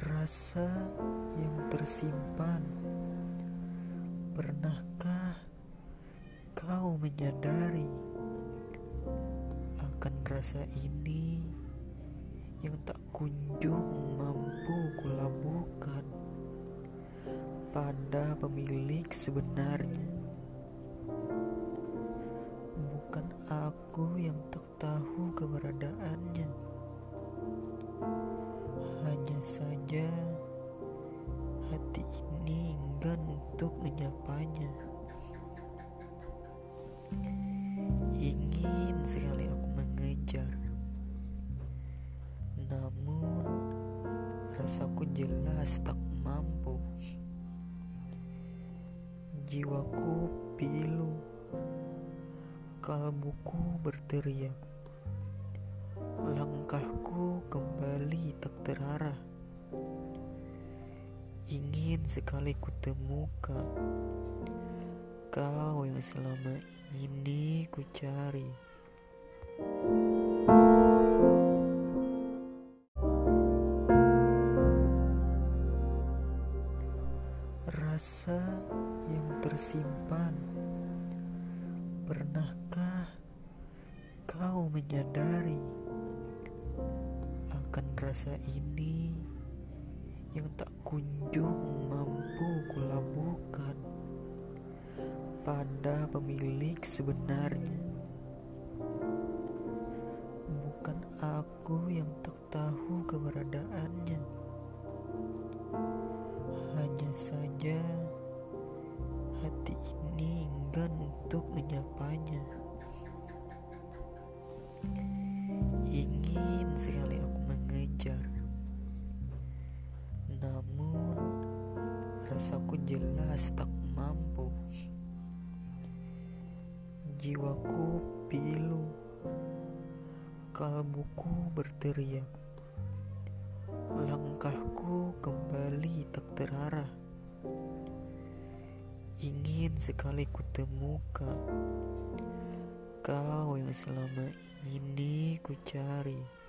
Rasa yang tersimpan, pernahkah kau menyadari akan rasa ini yang tak kunjung mampu kulabuhkan pada pemilik sebenarnya? Bukan aku yang tak tahu keberadaannya saja hati ini enggan untuk menyapanya. Ingin sekali aku mengejar, namun rasaku jelas tak mampu. Jiwaku pilu, kalbuku berteriak langkahku kembali tak terarah. Ingin sekali kutemukan kau yang selama ini ku cari. Rasa yang tersimpan, pernahkah kau menyadari rasa ini yang tak kunjung mampu kulabuhkan pada pemilik sebenarnya? Bukan aku yang tak tahu keberadaannya, hanya saja hati ini enggan untuk menyapanya. Ingin sekali aku rasaku jelas tak mampu. Jiwaku pilu, kalbuku berteriak, langkahku kembali tak terarah. Ingin sekali kutemukan kau yang selama ini ku cari.